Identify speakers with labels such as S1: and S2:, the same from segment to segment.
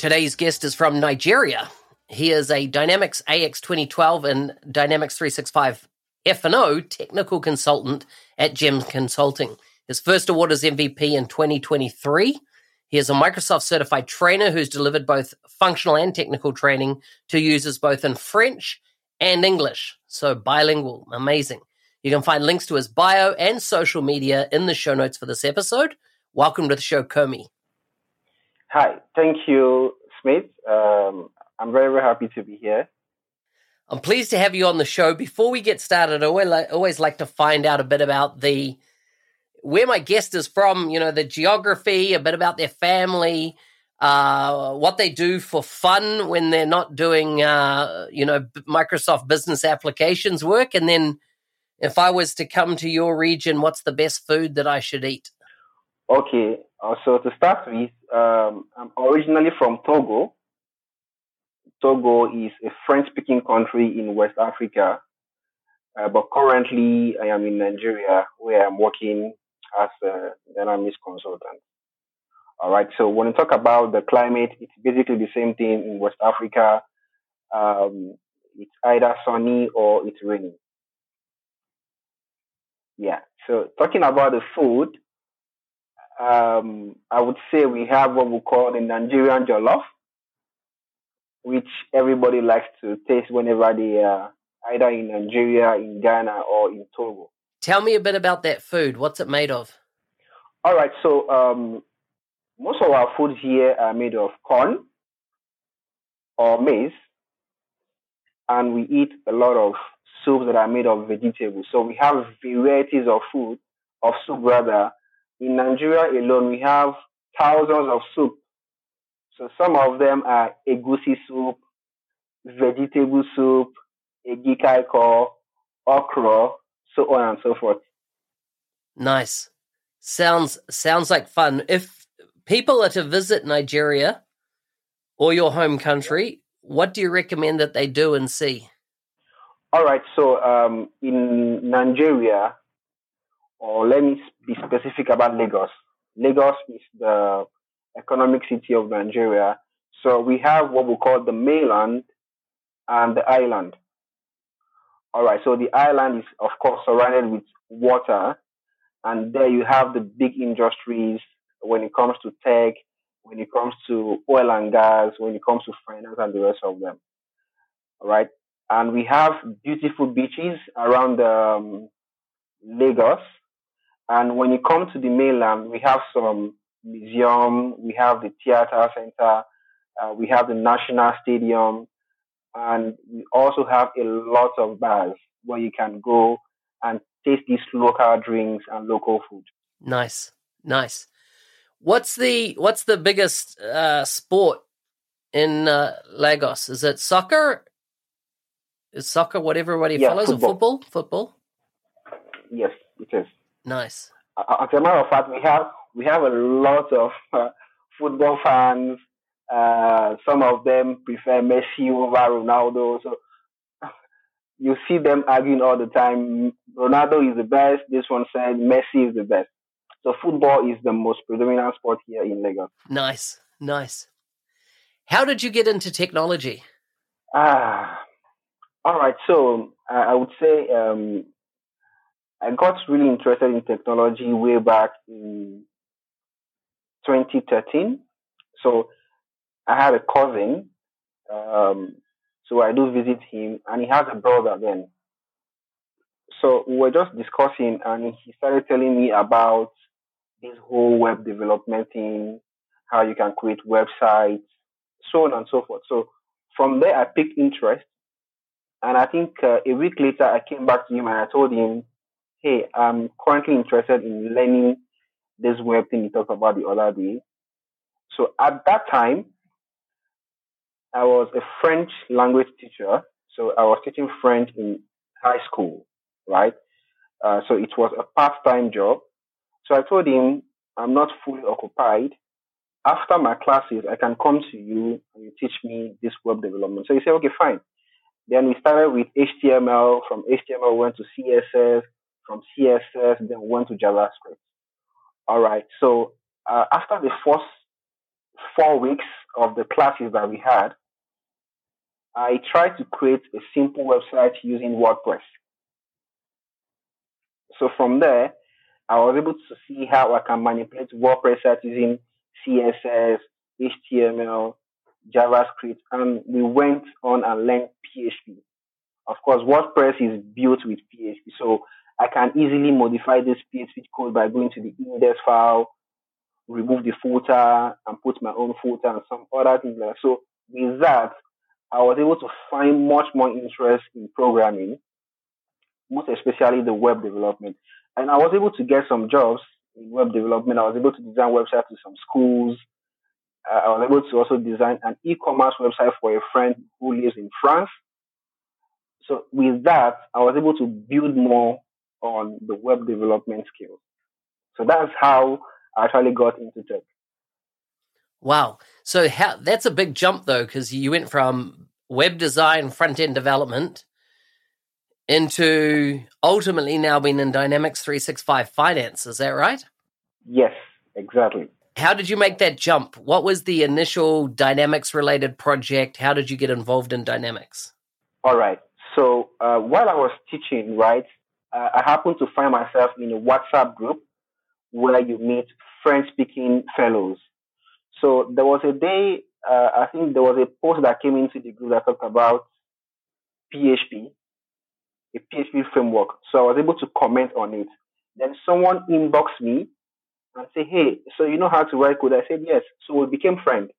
S1: Today's guest is from Nigeria. He is a Dynamics AX 2012 and Dynamics 365 F&O technical consultant at Gems Consulting. His first award is MVP in 2023. He is a Microsoft certified trainer who's delivered both functional and technical training to users both in French and English. So bilingual, amazing. You can find links to his bio and social media in the show notes for this episode. Welcome to the show, Komi.
S2: Hi, thank you, Smith. Um, I'm very, very happy to be here.
S1: I'm pleased to have you on the show. Before we get started, I always like to find out a bit about the where my guest is from. You know, the geography, a bit about their family, uh, what they do for fun when they're not doing, uh, you know, Microsoft Business Applications work, and then if I was to come to your region, what's the best food that I should eat?
S2: Okay, uh, so to start with, um, I'm originally from Togo. Togo is a French-speaking country in West Africa, uh, but currently I am in Nigeria, where I'm working as a dynamics consultant. All right. So when we talk about the climate, it's basically the same thing in West Africa. Um, it's either sunny or it's raining. Yeah. So talking about the food, um, I would say we have what we call the Nigerian jollof, which everybody likes to taste whenever they are either in Nigeria, in Ghana, or in Togo.
S1: Tell me a bit about that food. What's it made of?
S2: All right. So um, most of our foods here are made of corn or maize, and we eat a lot of soups that are made of vegetables. So we have varieties of food, of soup rather, in Nigeria alone, we have thousands of soup. So some of them are egusi soup, vegetable soup, egikaiko, okra, so on and so forth.
S1: Nice. Sounds sounds like fun. If people are to visit Nigeria or your home country, what do you recommend that they do and see?
S2: All right. So um, in Nigeria, or let me be specific about Lagos. Lagos is the economic city of Nigeria. So we have what we call the mainland and the island. All right, so the island is, of course, surrounded with water, and there you have the big industries when it comes to tech, when it comes to oil and gas, when it comes to finance and the rest of them. All right, and we have beautiful beaches around um, Lagos, and when you come to the mainland, we have some museum, we have the theater center, uh, we have the national stadium, and we also have a lot of bars where you can go and taste these local drinks and local food.
S1: Nice, nice. What's the what's the biggest uh, sport in uh, Lagos? Is it soccer? Is soccer what everybody
S2: yeah,
S1: follows,
S2: football.
S1: or football? Football.
S2: Yes, it is.
S1: Nice.
S2: As a matter of fact, we have we have a lot of uh, football fans. Uh, some of them prefer Messi over Ronaldo. So you see them arguing all the time. Ronaldo is the best. This one said Messi is the best. So football is the most predominant sport here in Lagos.
S1: Nice, nice. How did you get into technology?
S2: Ah, all right. So I would say um, I got really interested in technology way back in 2013. So I had a cousin. Um, so I do visit him, and he has a brother then. So we were just discussing, and he started telling me about this whole web development thing, how you can create websites, so on and so forth. So from there, I picked interest. And I think uh, a week later, I came back to him and I told him, hey, I'm currently interested in learning this web thing you talked about the other day. So at that time, I was a French language teacher. So I was teaching French in high school, right? Uh, so it was a part-time job. So I told him, I'm not fully occupied. After my classes, I can come to you and you teach me this web development. So he said, okay, fine. Then we started with HTML. From HTML, went to CSS. From CSS, then went to JavaScript. All right. So uh, after the first four weeks of the classes that we had, I tried to create a simple website using WordPress. So from there, I was able to see how I can manipulate WordPress using CSS, HTML, JavaScript, and we went on and learned PHP. Of course, WordPress is built with PHP, so I can easily modify this PHP code by going to the index file, remove the footer, and put my own footer and some other things like that. So with that, I was able to find much more interest in programming, most especially the web development. And I was able to get some jobs in web development. I was able to design websites to some schools, uh, I was able to also design an e-commerce website for a friend who lives in France. So with that, I was able to build more on the web development skills. So that's how I actually got into tech.
S1: Wow. So how, that's a big jump though, because you went from web design, front end development into ultimately now being in Dynamics 365 finance. Is that right?
S2: Yes, exactly.
S1: How did you make that jump? What was the initial Dynamics related project? How did you get involved in Dynamics?
S2: All right. So uh, while I was teaching, right, uh, I happened to find myself in a WhatsApp group where you meet French speaking fellows. So there was a day, uh, I think there was a post that came into the group that talked about PHP, a PHP framework. So I was able to comment on it. Then someone inboxed me and say, hey, so you know how to write code? I said, yes. So we became friends.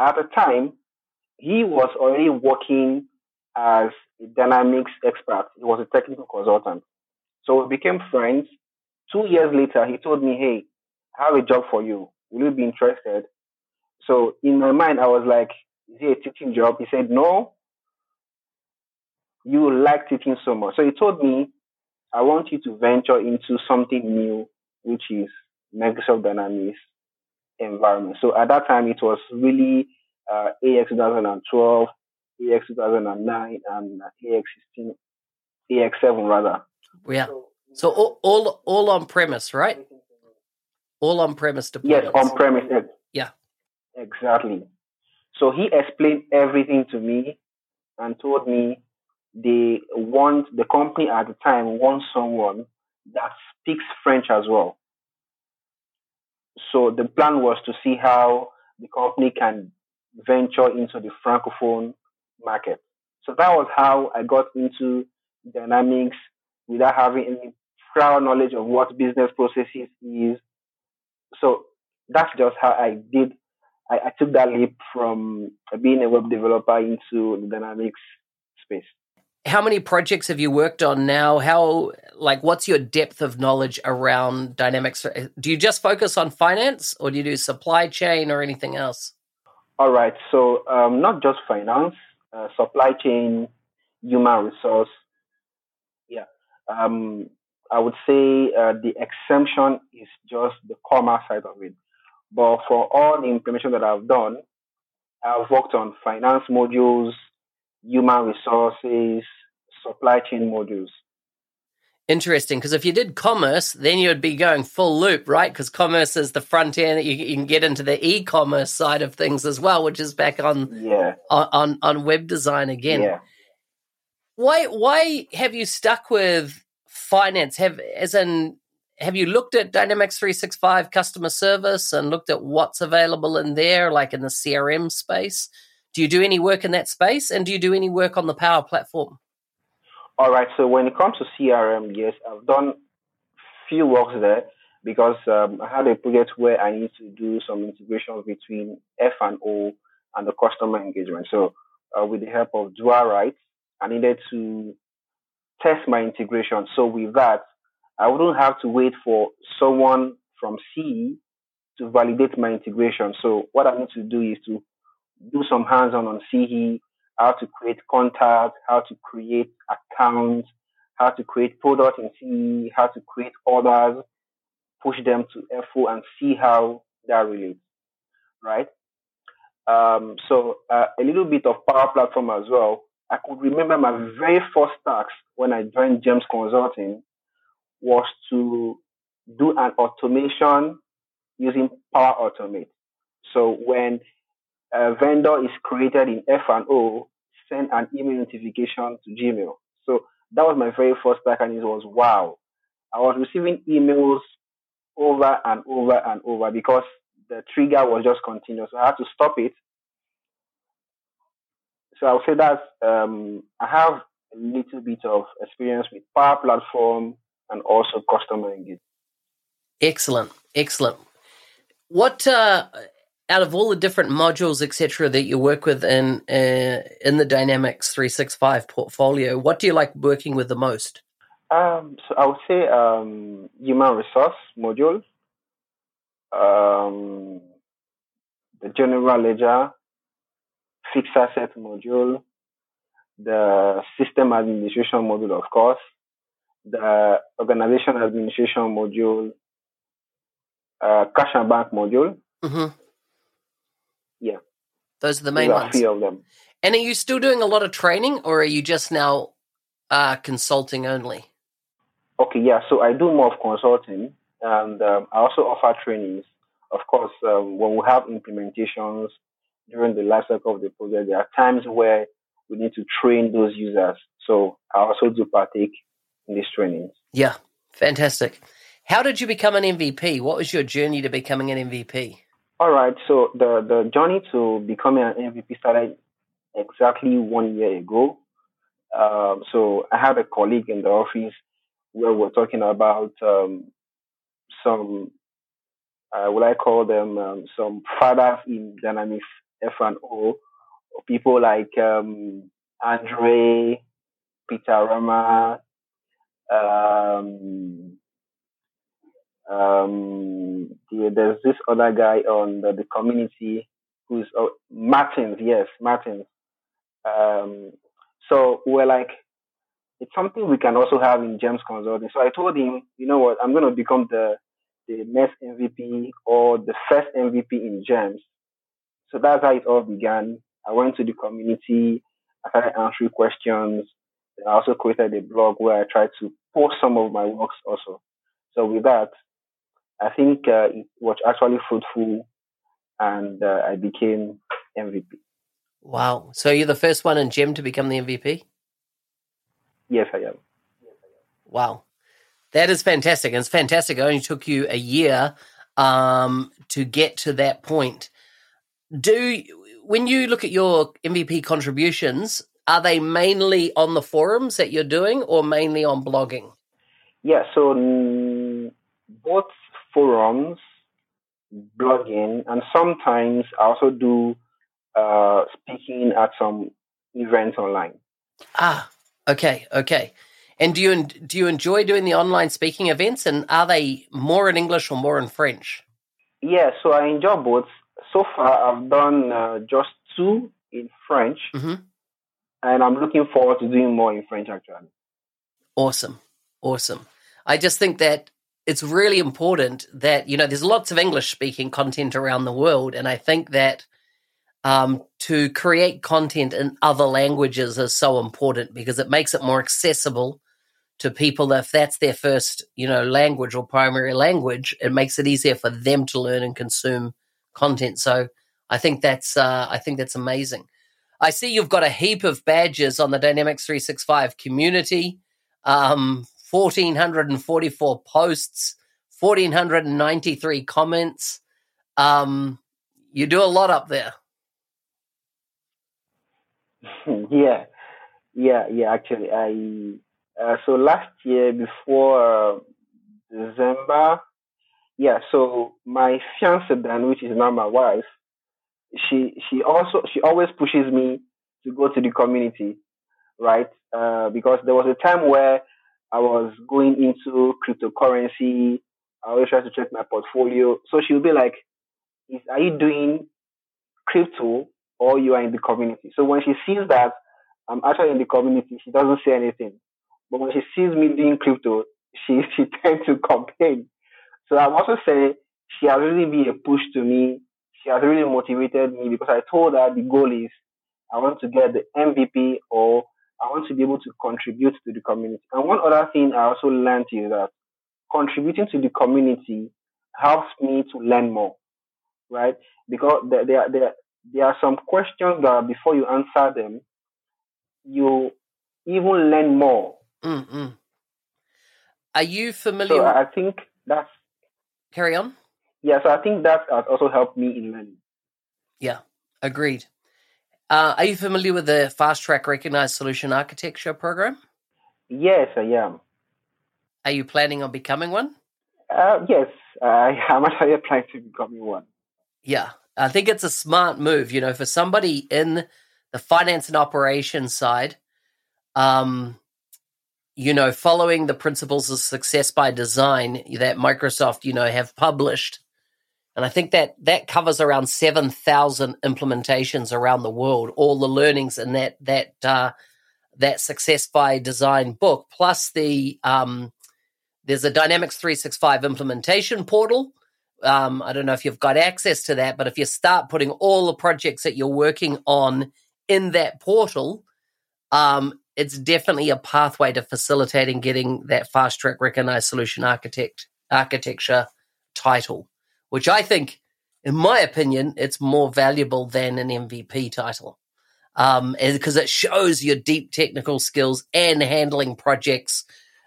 S2: At the time, he was already working as a dynamics expert. He was a technical consultant. So we became friends. Two years later, he told me, hey, I have a job for you. Will you be interested? So in my mind, I was like, is it a teaching job? He said, no. You like teaching so much. So he told me, I want you to venture into something new, which is Microsoft Dynamics environment. So at that time, it was really uh, AX 2012, AX 2009, and AX 16, AX 7 rather.
S1: Yeah. So all all, all on premise, right? All on premise
S2: Yes, on premise.
S1: Yeah.
S2: Exactly. So he explained everything to me and told me they want the company at the time wants someone that speaks French as well. So the plan was to see how the company can venture into the francophone market. So that was how I got into dynamics without having any prior knowledge of what business processes is. So that's just how I did. I, I took that leap from being a web developer into the dynamics space
S1: how many projects have you worked on now? How like what's your depth of knowledge around dynamics? Do you just focus on finance, or do you do supply chain or anything else?
S2: All right, so um, not just finance, uh, supply chain, human resource. Yeah, um, I would say uh, the exemption is just the commerce side of it. But for all the information that I've done, I've worked on finance modules, human resources, supply chain modules.
S1: Interesting, because if you did commerce, then you'd be going full loop, right? Because commerce is the front end. You, you, can get into the e-commerce side of things as well, which is back on
S2: yeah
S1: on on, on web design again.
S2: Yeah.
S1: Why why have you stuck with finance? Have as in have you looked at Dynamics 365 customer service and looked at what's available in there, like in the CRM space? Do you do any work in that space? And do you do any work on the Power Platform?
S2: All right. So when it comes to CRM, yes, I've done few works there because um, I had a project where I need to do some integration between F and O and the customer engagement. So uh, with the help of Dual I needed to test my integration. So with that, I wouldn't have to wait for someone from C to validate my integration. So what I need to do is to do some hands-on on CE, how to create contacts, how to create accounts, how to create products in CE, how to create orders, push them to FO and see how that relates, right? Um, so uh, a little bit of Power Platform as well. I could remember my very first task when I joined Gems Consulting was to do an automation using Power Automate. So when a vendor is created in F&O, send an email notification to Gmail. So that was my very first task and it was wow. I was receiving emails over and over and over because the trigger was just continuous. I had to stop it. So I'll say that um, I have a little bit of experience with Power Platform, and also customer engagement.
S1: Excellent, excellent. What uh, out of all the different modules, etc., that you work with in uh, in the Dynamics three six five portfolio, what do you like working with the most?
S2: Um, so I would say um, human resource module, um, the general ledger, fixed asset module, the system administration module, of course, the organization administration module, uh, cash and bank module.
S1: Mm-hmm. Those are the main ones.
S2: A few of them.
S1: And are you still doing a lot of training or are you just now uh, consulting only?
S2: Okay, yeah. So I do more of consulting and um, I also offer trainings. Of course, um, when we have implementations during the life cycle of the project, there are times where we need to train those users. So I also do partake in these trainings.
S1: Yeah, fantastic. How did you become an MVP? What was your journey to becoming an MVP?
S2: All right, so the, the journey to becoming an MVP started exactly one year ago. Um, so I had a colleague in the office where we're talking about um, some, uh, what I call them, um, some fathers in Dynamics F&O, people like um, Andre, Peter Rama, um, um, there's this other guy on the, the community who's oh, Martins, yes, Martins. Um, so we're like, it's something we can also have in Gems Consulting. So I told him, you know what, I'm going to become the the next MVP or the first MVP in Gems. So that's how it all began. I went to the community, I started answering questions. I also created a blog where I tried to post some of my works also. So with that, I think uh, it was actually fruitful and uh, I became MVP.
S1: Wow. So you're the first one in Gem to become the MVP?
S2: Yes, I am.
S1: Wow. That is fantastic. And it's fantastic. It only took you a year um, to get to that point. Do when you look at your MVP contributions, are they mainly on the forums that you're doing or mainly on blogging?
S2: Yeah, so both forums, blogging, and sometimes I also do uh, speaking at some events online.
S1: Ah, okay, okay. And do you do you enjoy doing the online speaking events? And are they more in English or more in French?
S2: Yeah, so I enjoy both. So far, I've done uh, just two in French,
S1: mm-hmm
S2: and I'm looking forward to doing more in French actually.
S1: Awesome. Awesome. I just think that it's really important that, you know, there's lots of English speaking content around the world. And I think that um, to create content in other languages is so important because it makes it more accessible to people if that's their first, you know, language or primary language. It makes it easier for them to learn and consume content. So I think that's uh, I think that's amazing. I see you've got a heap of badges on the Dynamics 365 community um, 1,444 posts, 1,493 comments. Um, you do a lot up there.
S2: yeah, yeah, yeah. Actually, I uh, so last year before uh, December, yeah. So my fiance then, which is now my wife, she she also she always pushes me to go to the community, right? Uh, because there was a time where I was going into cryptocurrency. I always try to check my portfolio. So she'll be like, "Is are you doing crypto or you are in the community?" So when she sees that I'm actually in the community, she doesn't say anything. But when she sees me doing crypto, she she tends to complain. So I'm also say she has really been a push to me. She has really motivated me because I told her the goal is I want to get the MVP or I want to be able to contribute to the community. And one other thing I also learned is that contributing to the community helps me to learn more, right? Because there, there, there, there are some questions that before you answer them, you even learn more.
S1: Mm-mm. Are you familiar?
S2: So I think that's.
S1: Carry on.
S2: Yeah, so I think that has also helped me in learning.
S1: Yeah, agreed. Uh, are you familiar with the Fast Track Recognized Solution Architecture program?
S2: Yes, I am.
S1: Are you planning on becoming one?
S2: Uh, yes, I am actually planning to becoming one.
S1: Yeah, I think it's a smart move. You know, for somebody in the finance and operations side, um, you know, following the principles of success by design that Microsoft, you know, have published. And I think that that covers around 7,000 implementations around the world, all the learnings in that, that, uh, that success by design book, plus the, um, there's a Dynamics 365 implementation portal. Um, I don't know if you've got access to that, but if you start putting all the projects that you're working on in that portal, um, it's definitely a pathway to facilitating getting that fast track recognized solution architect architecture title, which I think, in my opinion, it's more valuable than an MVP title. Um, because it shows your deep technical skills and handling projects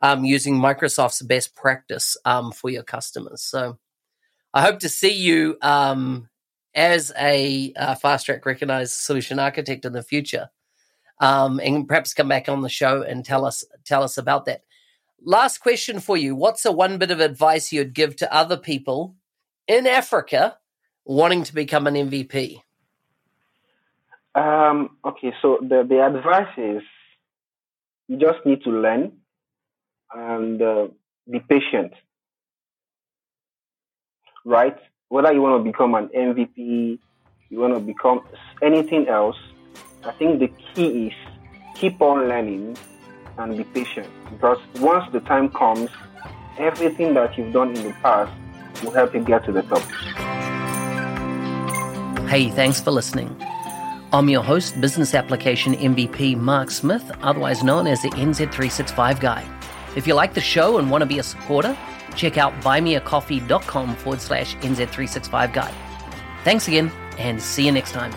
S1: um, using Microsoft's best practice um, for your customers. So I hope to see you um, as a uh, fast track recognized solution architect in the future um, and perhaps come back on the show and tell us tell us about that. Last question for you: What's a one bit of advice you'd give to other people in Africa wanting to become an MVP?
S2: Um, okay, so the the advice is you just need to learn and uh, be patient, right? Whether you want to become an MVP, you want to become anything else, I think the key is keep on learning and be patient because once the time comes, everything that you've done in the past will help you get to the top.
S1: Hey, thanks for listening. I'm your host, Business Application MVP Mark Smith, otherwise known as the NZ365 Guy. If you like the show and want to be a supporter, check out buymeacoffee.com forward slash NZ365 Guy. Thanks again, and see you next time.